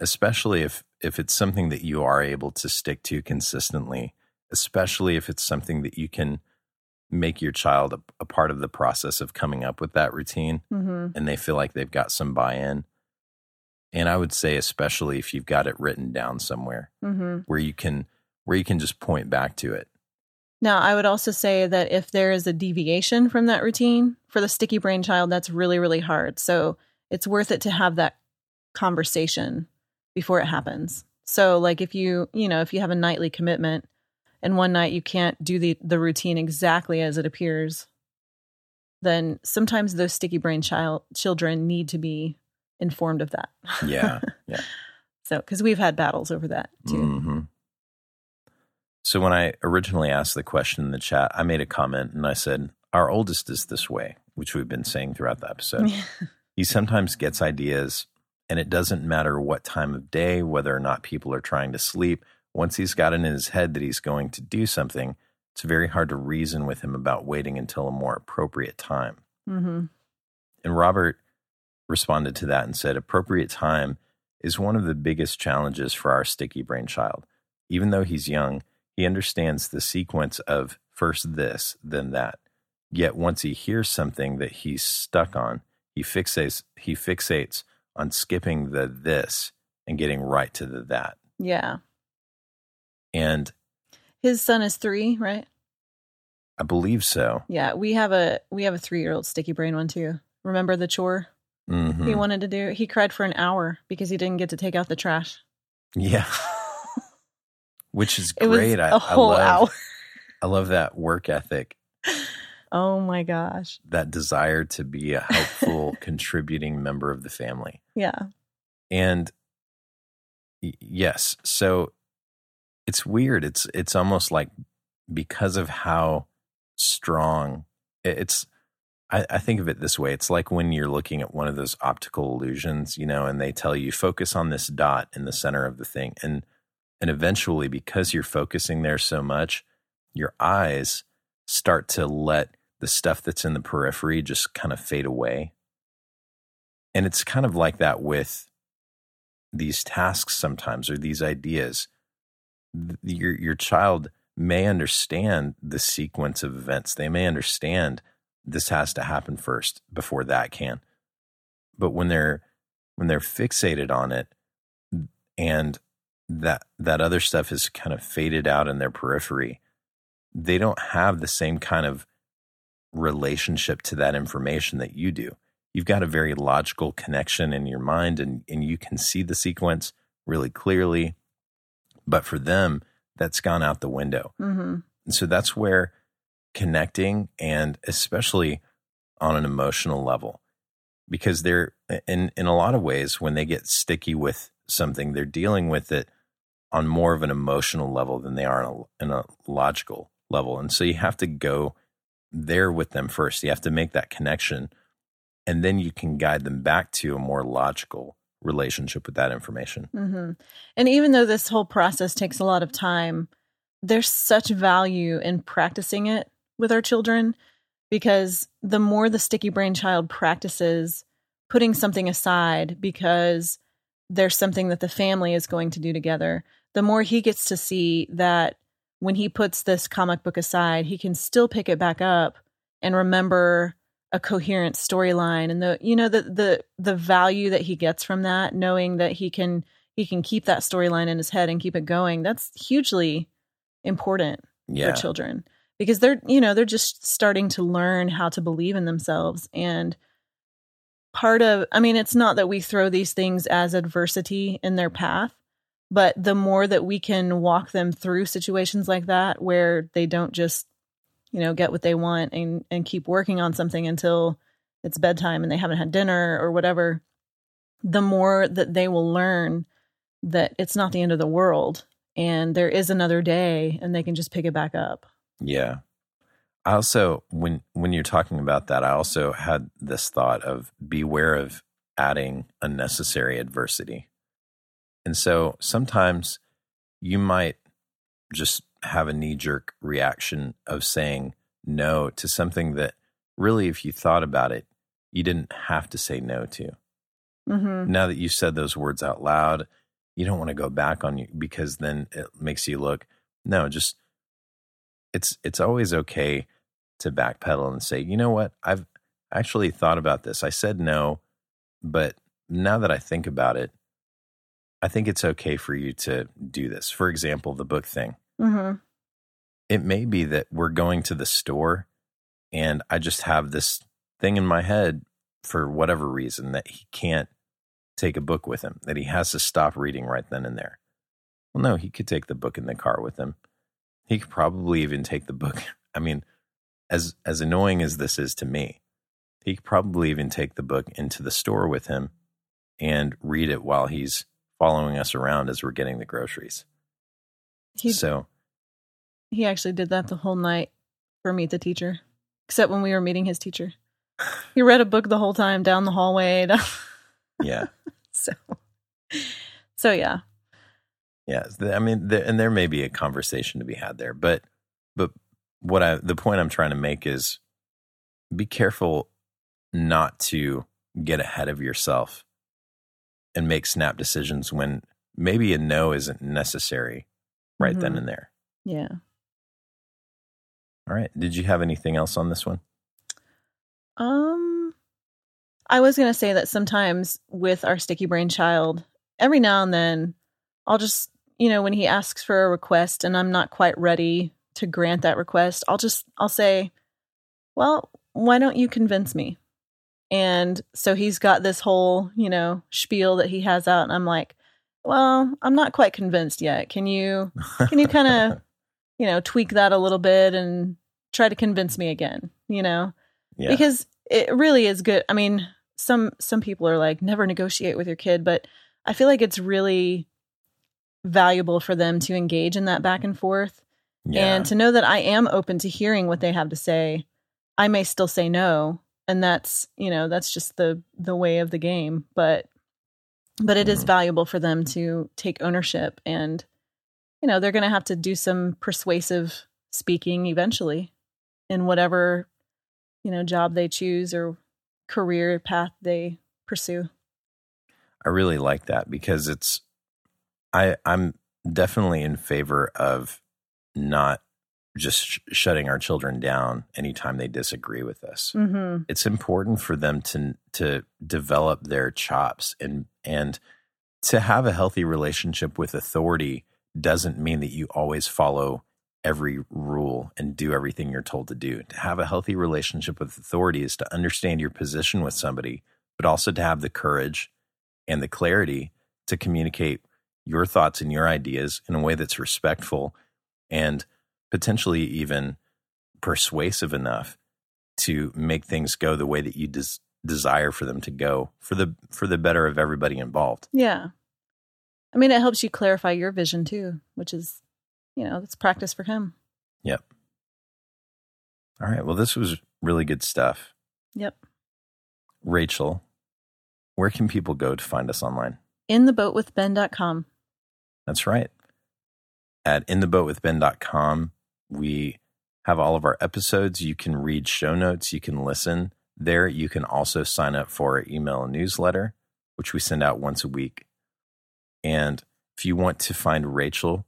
especially if, if it's something that you are able to stick to consistently, especially if it's something that you can make your child a, a part of the process of coming up with that routine hmm and they feel like they've got some buy in. And I would say, especially if you've got it written down somewhere hmm where you can where you can just point back to it. Now, I would also say that if there is a deviation from that routine for the sticky brain child, that's really, really hard. So it's worth it to have that conversation before it happens. So like if you, you know, if you have a nightly commitment and one night you can't do the the routine exactly as it appears, then sometimes those sticky brain child children need to be informed of that. Yeah. Yeah. so cuz we've had battles over that too. hmm So when I originally asked the question in the chat, I made a comment and I said, Our oldest is this way, which we've been saying throughout the episode. he sometimes gets ideas, and it doesn't matter what time of day, whether or not people are trying to sleep. Once he's got it in his head that he's going to do something, it's very hard to reason with him about waiting until a more appropriate time. hmm And Robert responded to that and said, appropriate time is one of the biggest challenges for our sticky brain child. Even though he's young, he understands the sequence of first this, then that. Yet once he hears something that he's stuck on, he fixates he fixates on skipping the this and getting right to the that. Yeah. And His son is 3, right? I believe so. Yeah, we have a we have a 3-year-old sticky brain one too. Remember the chore Mhm. he wanted to do? He cried for an hour because he didn't get to take out the trash. Yeah. Which is great. I, I love. I love that work ethic Oh my gosh. that desire to be a helpful, contributing member of the family. Yeah. And y- yes, so it's weird. It's it's almost like because of how strong it's. I, I think of it this way: it's like when you're looking at one of those optical illusions, you know, and they tell you focus on this dot in the center of the thing, and and eventually, because you're focusing there so much, your eyes start to let the stuff that's in the periphery just kind of fade away. And it's kind of like that with these tasks sometimes or these ideas. Your your child may understand the sequence of events. They may understand this has to happen first before that can. But when they're when they're fixated on it and that that other stuff is kind of faded out in their periphery, they don't have the same kind of relationship to that information that you do. You've got a very logical connection in your mind and, and you can see the sequence really clearly. But for them, that's gone out the window. hmm And so that's where connecting and especially on an emotional level, because they're in, in a lot of ways, when they get sticky with something, they're dealing with it on more of an emotional level than they are in a, a logical level. And so you have to go there with them first. You have to make that connection and then you can guide them back to a more logical relationship with that information. hmm And even though this whole process takes a lot of time, there's such value in practicing it with our children because the more the sticky brain child practices putting something aside because there's something that the family is going to do together, the more he gets to see that when he puts this comic book aside, he can still pick it back up and remember a coherent storyline and the you know the the the value that he gets from that knowing that he can he can keep that storyline in his head and keep it going that's hugely important Yeah. for children because they're you know they're just starting to learn how to believe in themselves and part of i mean it's not that we throw these things as adversity in their path but the more that we can walk them through situations like that where they don't just you know get what they want and and keep working on something until it's bedtime and they haven't had dinner or whatever the more that they will learn that it's not the end of the world and there is another day and they can just pick it back up Yeah. I also when when you're talking about that, I also had this thought of beware of adding unnecessary adversity. And so sometimes you might just have a knee jerk reaction of saying no to something that really if you thought about it, you didn't have to say no to. mm-hmm. Now that you said those words out loud, you don't want to go back on you because then it makes you look no, just it's it's always okay to backpedal and say, you know what, I've actually thought about this. I said no, but now that I think about it, I think it's okay for you to do this. For example, the book thing. Mm-hmm. It may be that we're going to the store and I just have this thing in my head for whatever reason that he can't take a book with him, that he has to stop reading right then and there. Well, no, he could take the book in the car with him. He could probably even take the book. I mean, as as annoying as this is to me, he could probably even take the book into the store with him and read it while he's following us around as we're getting the groceries. He, so he actually did that the whole night for Meet the Teacher, except when we were meeting his teacher. He read a book the whole time down the hallway. yeah. so, so yeah. Yeah. I mean, there, and there may be a conversation to be had there, but, but what I, the point I'm trying to make is be careful not to get ahead of yourself and make snap decisions when maybe a no isn't necessary right mm-hmm. then and there. Yeah. All right. Did you have anything else on this one? Um, I was going to say that sometimes with our sticky brain child, every now and then, I'll just, you know, when he asks for a request and I'm not quite ready to grant that request, I'll just, I'll say, well, why don't you convince me? And so he's got this whole, you know, spiel that he has out. And I'm like, well, I'm not quite convinced yet. Can you, can you kind of, you know, tweak that a little bit and try to convince me again, you know? Yeah. Because it really is good. I mean, some some people are like never negotiate with your kid, but I feel like it's really valuable for them to engage in that back and forth yeah. and to know that I am open to hearing what they have to say. I may still say no, and that's, you know, that's just the the way of the game, but but it is mm-hmm. valuable for them to take ownership and you know, they're going to have to do some persuasive speaking eventually in whatever you know job they choose or career path they pursue i really like that because it's i i'm definitely in favor of not just sh- shutting our children down anytime they disagree with us mm-hmm. it's important for them to to develop their chops and and to have a healthy relationship with authority doesn't mean that you always follow every rule and do everything you're told to do. To have a healthy relationship with authority is to understand your position with somebody, but also to have the courage and the clarity to communicate your thoughts and your ideas in a way that's respectful and potentially even persuasive enough to make things go the way that you des- desire for them to go for the for the better of everybody involved. Yeah. I mean it helps you clarify your vision too, which is you know, it's practice for him. Yep. All right. Well, this was really good stuff. Yep. Rachel, where can people go to find us online? InTheBoatWithBen.com. That's right. At InTheBoatWithBen.com, we have all of our episodes. You can read show notes, you can listen there. You can also sign up for our email newsletter, which we send out once a week. And if you want to find Rachel,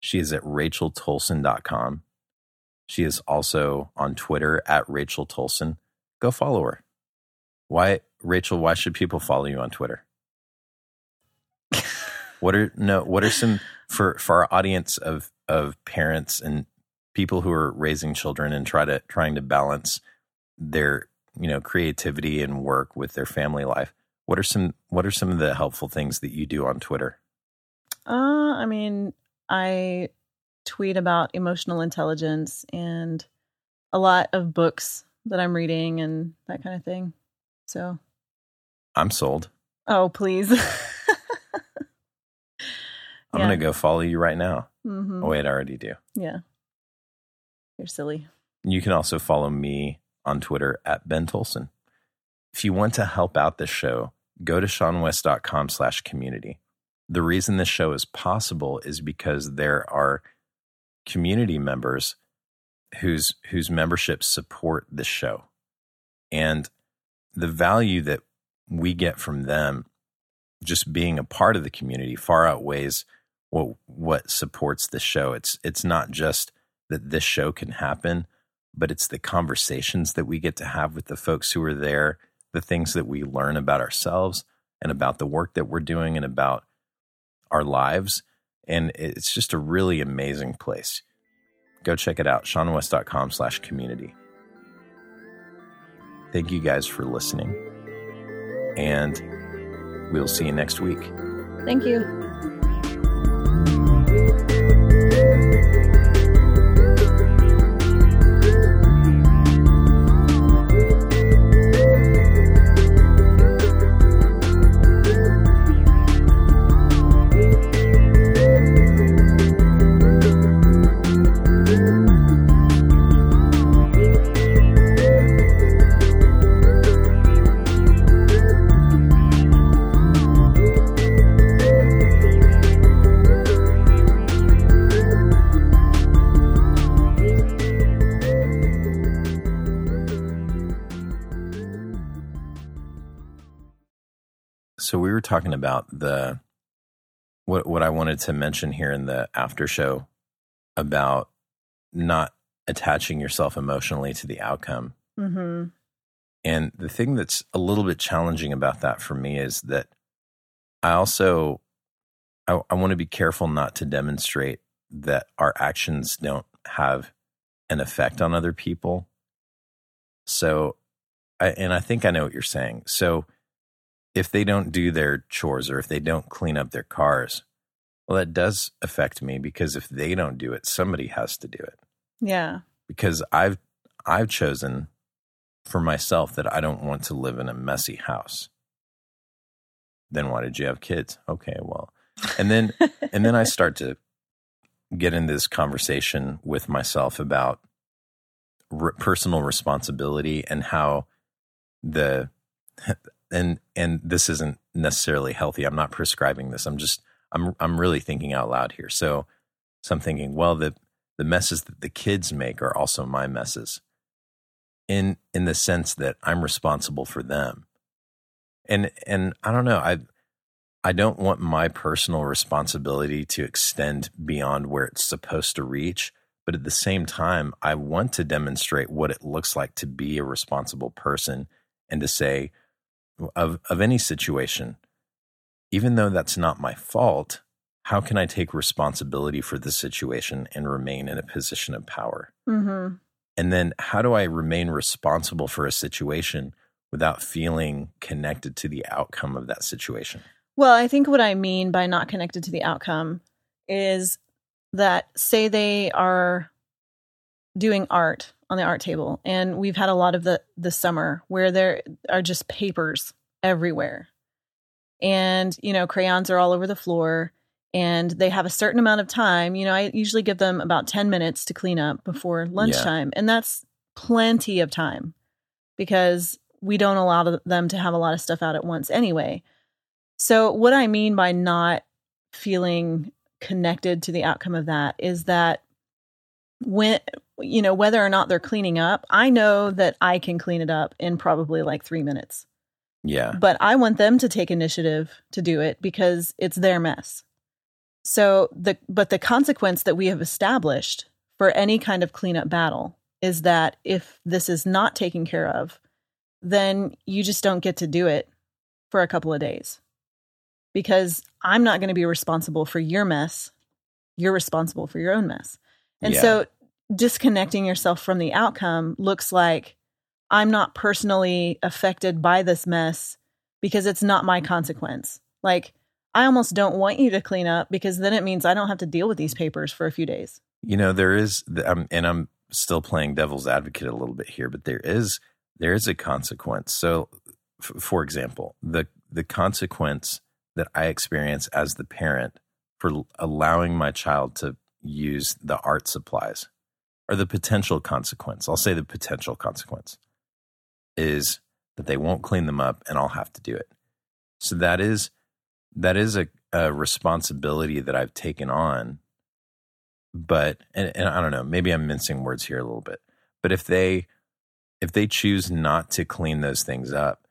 she is at racheltoalson.com. She is also on Twitter at Rachel Toalson. Go follow her. Why, Rachel, why should people follow you on Twitter? what are no what are some for for our audience of of parents and people who are raising children and try to trying to balance their you know creativity and work with their family life what are some what are some of the helpful things that you do on twitter uh i mean I tweet about emotional intelligence and a lot of books that I'm reading and that kind of thing. So I'm sold. Oh, please. I'm yeah. going to go follow you right now. Mm-hmm. Oh, wait, I already do. Yeah. You're silly. You can also follow me on Twitter at Ben Toalson. If you want to help out this show, go to seanwes.com slash community. the reason this show is possible is because there are community members whose whose memberships support the show and the value that we get from them just being a part of the community far outweighs what what supports the show it's it's not just that this show can happen but it's the conversations that we get to have with the folks who are there the things that we learn about ourselves and about the work that we're doing and about our lives. And it's just a really amazing place. Go check it out, seanwes.com slash community. Thank you guys for listening. And We'll see you next week. Thank you. Talking about the what what I wanted to mention here in the after show about not attaching yourself emotionally to the outcome. hmm And the thing that's a little bit challenging about that for me is that I also I, I want to be careful not to demonstrate that our actions don't have an effect on other people. So, I, and I think I know what you're saying. So, if they don't do their chores or if they don't clean up their cars, well, that does affect me because if they don't do it, somebody has to do it. Yeah. Because I've I've chosen for myself that I don't want to live in a messy house. Then why did you have kids? Okay, well, and then and then I start to get in this conversation with myself about re- personal responsibility and how the and and this isn't necessarily healthy. I'm not prescribing this. I'm just I'm I'm really thinking out loud here. So so I'm thinking, well, the the messes that the kids make are also my messes. In in the sense that I'm responsible for them. And and I don't know, I I don't want my personal responsibility to extend beyond where it's supposed to reach, but at the same time, I want to demonstrate what it looks like to be a responsible person and to say of of any situation, even though that's not my fault, how can I take responsibility for the situation and remain in a position of power? hmm And then how do I remain responsible for a situation without feeling connected to the outcome of that situation? Well, I think what I mean by not connected to the outcome is that say they are doing art on the art table and we've had a lot of the the summer where there are just papers everywhere. And, you know, crayons are all over the floor and they have a certain amount of time. You know, I usually give them about 10 minutes to clean up before lunchtime, and that's plenty of time because we don't allow them to have a lot of stuff out at once anyway. So, what I mean by not feeling connected to the outcome of that is that when, you know, whether or not they're cleaning up, I know that I can clean it up in probably like three minutes. Yeah. But I want them to take initiative to do it because it's their mess. So the but the consequence that we have established for any kind of cleanup battle is that if this is not taken care of, then you just don't get to do it for a couple of days. Because I'm not going to be responsible for your mess. You're responsible for your own mess. And Yeah. so disconnecting yourself from the outcome looks like I'm not personally affected by this mess because it's not my consequence. Like, I almost don't want you to clean up because then it means I don't have to deal with these papers for a few days. You know, there is, um, and I'm still playing devil's advocate a little bit here, but there is there is a consequence. So, f- for example, the the consequence that I experience as the parent for allowing my child to use the art supplies, or the potential consequence. I'll say the potential consequence is that they won't clean them up, and I'll have to do it. So that is that is a, a responsibility that I've taken on but and, and I don't know, maybe I'm mincing words here a little bit. But if they if they choose not to clean those things up,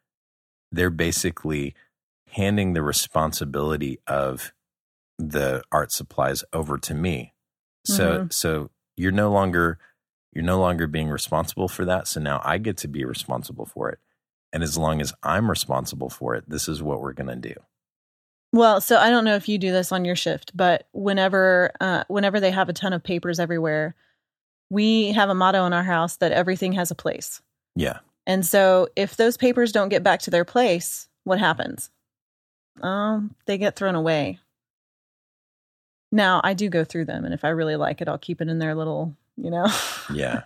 they're basically handing the responsibility of the art supplies over to me. So Mhm. so you're no longer you're no longer being responsible for that. So now I get to be responsible for it. And as long as I'm responsible for it, this is what we're going to do. Well, so I don't know if you do this on your shift, but whenever uh, whenever they have a ton of papers everywhere, we have a motto in our house that everything has a place. Yeah. And so if those papers don't get back to their place, what happens? um, they get thrown away. Now I do go through them, and if I really like it, I'll keep it in their little, you know. Yeah.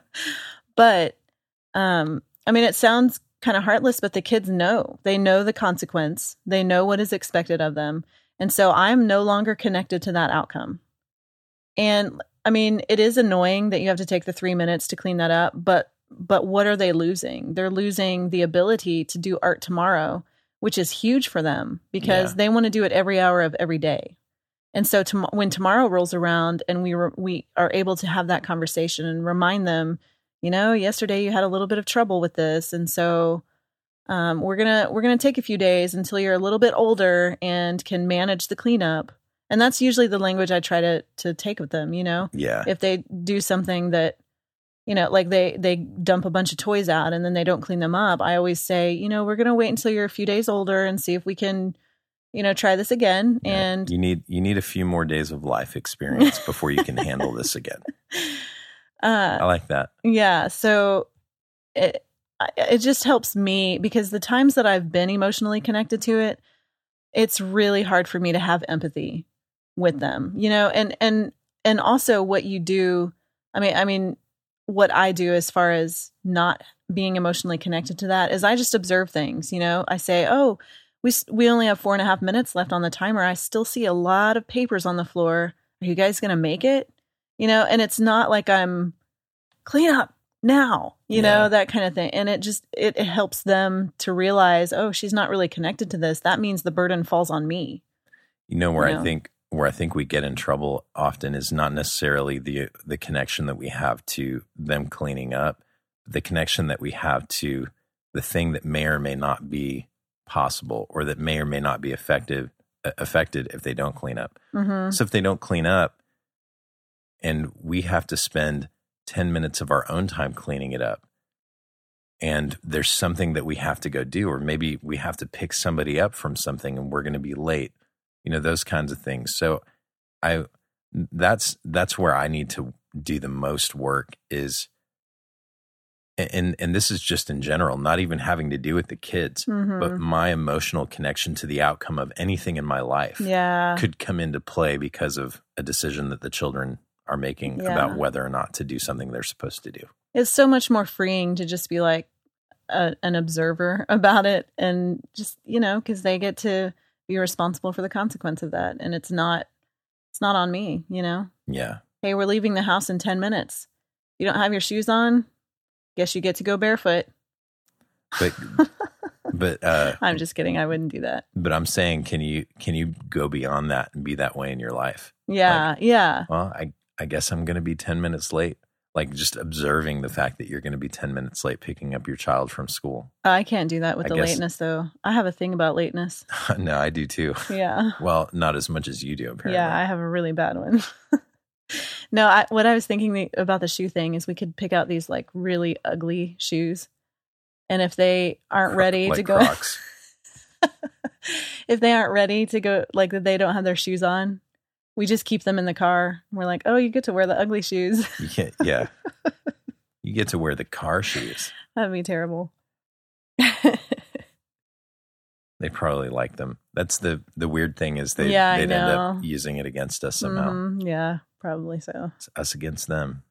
but, um, I mean, it sounds kind of heartless, but the kids know. They know the consequence. They know what is expected of them, and so I'm no longer connected to that outcome. And I mean, it is annoying that you have to take the three minutes to clean that up, but but what are they losing? They're losing the ability to do art tomorrow, which is huge for them because Yeah. they want to do it every hour of every day. And so tom- when tomorrow rolls around and we re- we are able to have that conversation and remind them, you know, yesterday you had a little bit of trouble with this, and so um, we're gonna we're gonna take a few days until you're a little bit older and can manage the cleanup. And that's usually the language I try to to take with them. You know, Yeah. if they do something that you know like they they dump a bunch of toys out and then they don't clean them up i always say you know we're going to wait until you're a few days older and see if we can you know try this again Yeah. and you need you need a few more days of life experience before you can handle this again. uh I like that. yeah so it it just helps me because the times that i've been emotionally connected to it it's really hard for me to have empathy with them you know and and and also what you do i mean i mean what i do as far as not being emotionally connected to that is i just observe things you know i say oh we we only have four and a half minutes left on the timer. I still see a lot of papers on the floor. Are you guys gonna make it? You know and it's not like i'm clean up now you Yeah. know that kind of thing. And it just it, it helps them to realize oh she's not really connected to this. That means the burden falls on me. You know where You I think where I think we get in trouble often is not necessarily the the connection that we have to them cleaning up, the connection that we have to the thing that may or may not be possible or that may or may not be effective uh, affected if they don't clean up. hmm So if they don't clean up and we have to spend 10 minutes of our own time cleaning it up and there's something that we have to go do or maybe we have to pick somebody up from something and we're going to be late you know those kinds of things so i that's that's where i need to do the most work is and and this is just in general not even having to do with the kids hmm but my emotional connection to the outcome of anything in my life yeah could come into play because of a decision that the children are making Yeah. about whether or not to do something they're supposed to do. it's so much more freeing to just be like a, an observer about it and just you know because they get to be responsible for the consequence of that and it's not it's not on me you know Yeah. hey we're leaving the house in 10 minutes you don't have your shoes on guess you get to go barefoot But but uh i'm just kidding i wouldn't do that but I'm saying can you can you go beyond that and be that way in your life? yeah yeah Well, I I guess I'm going to be 10 minutes late. Like just observing the fact that you're going to be 10 minutes late picking up your child from school. i can't do that with I the guess- lateness though i have a thing about lateness no, I do too. yeah Well, not as much as you do apparently. Yeah, I have a really bad one. no, I, what I was thinking the, about the shoe thing is we could pick out these like really ugly shoes, and if they aren't ready like to go, if they aren't ready to go, like they don't have their shoes on, we just keep them in the car. We're like, oh, you get to wear the ugly shoes. You get, yeah. you get to wear the car shoes. That'd be terrible. They probably like them. That's the the weird thing is they yeah, they'd end up using it against us somehow. Mhm, yeah, probably so. It's us against them.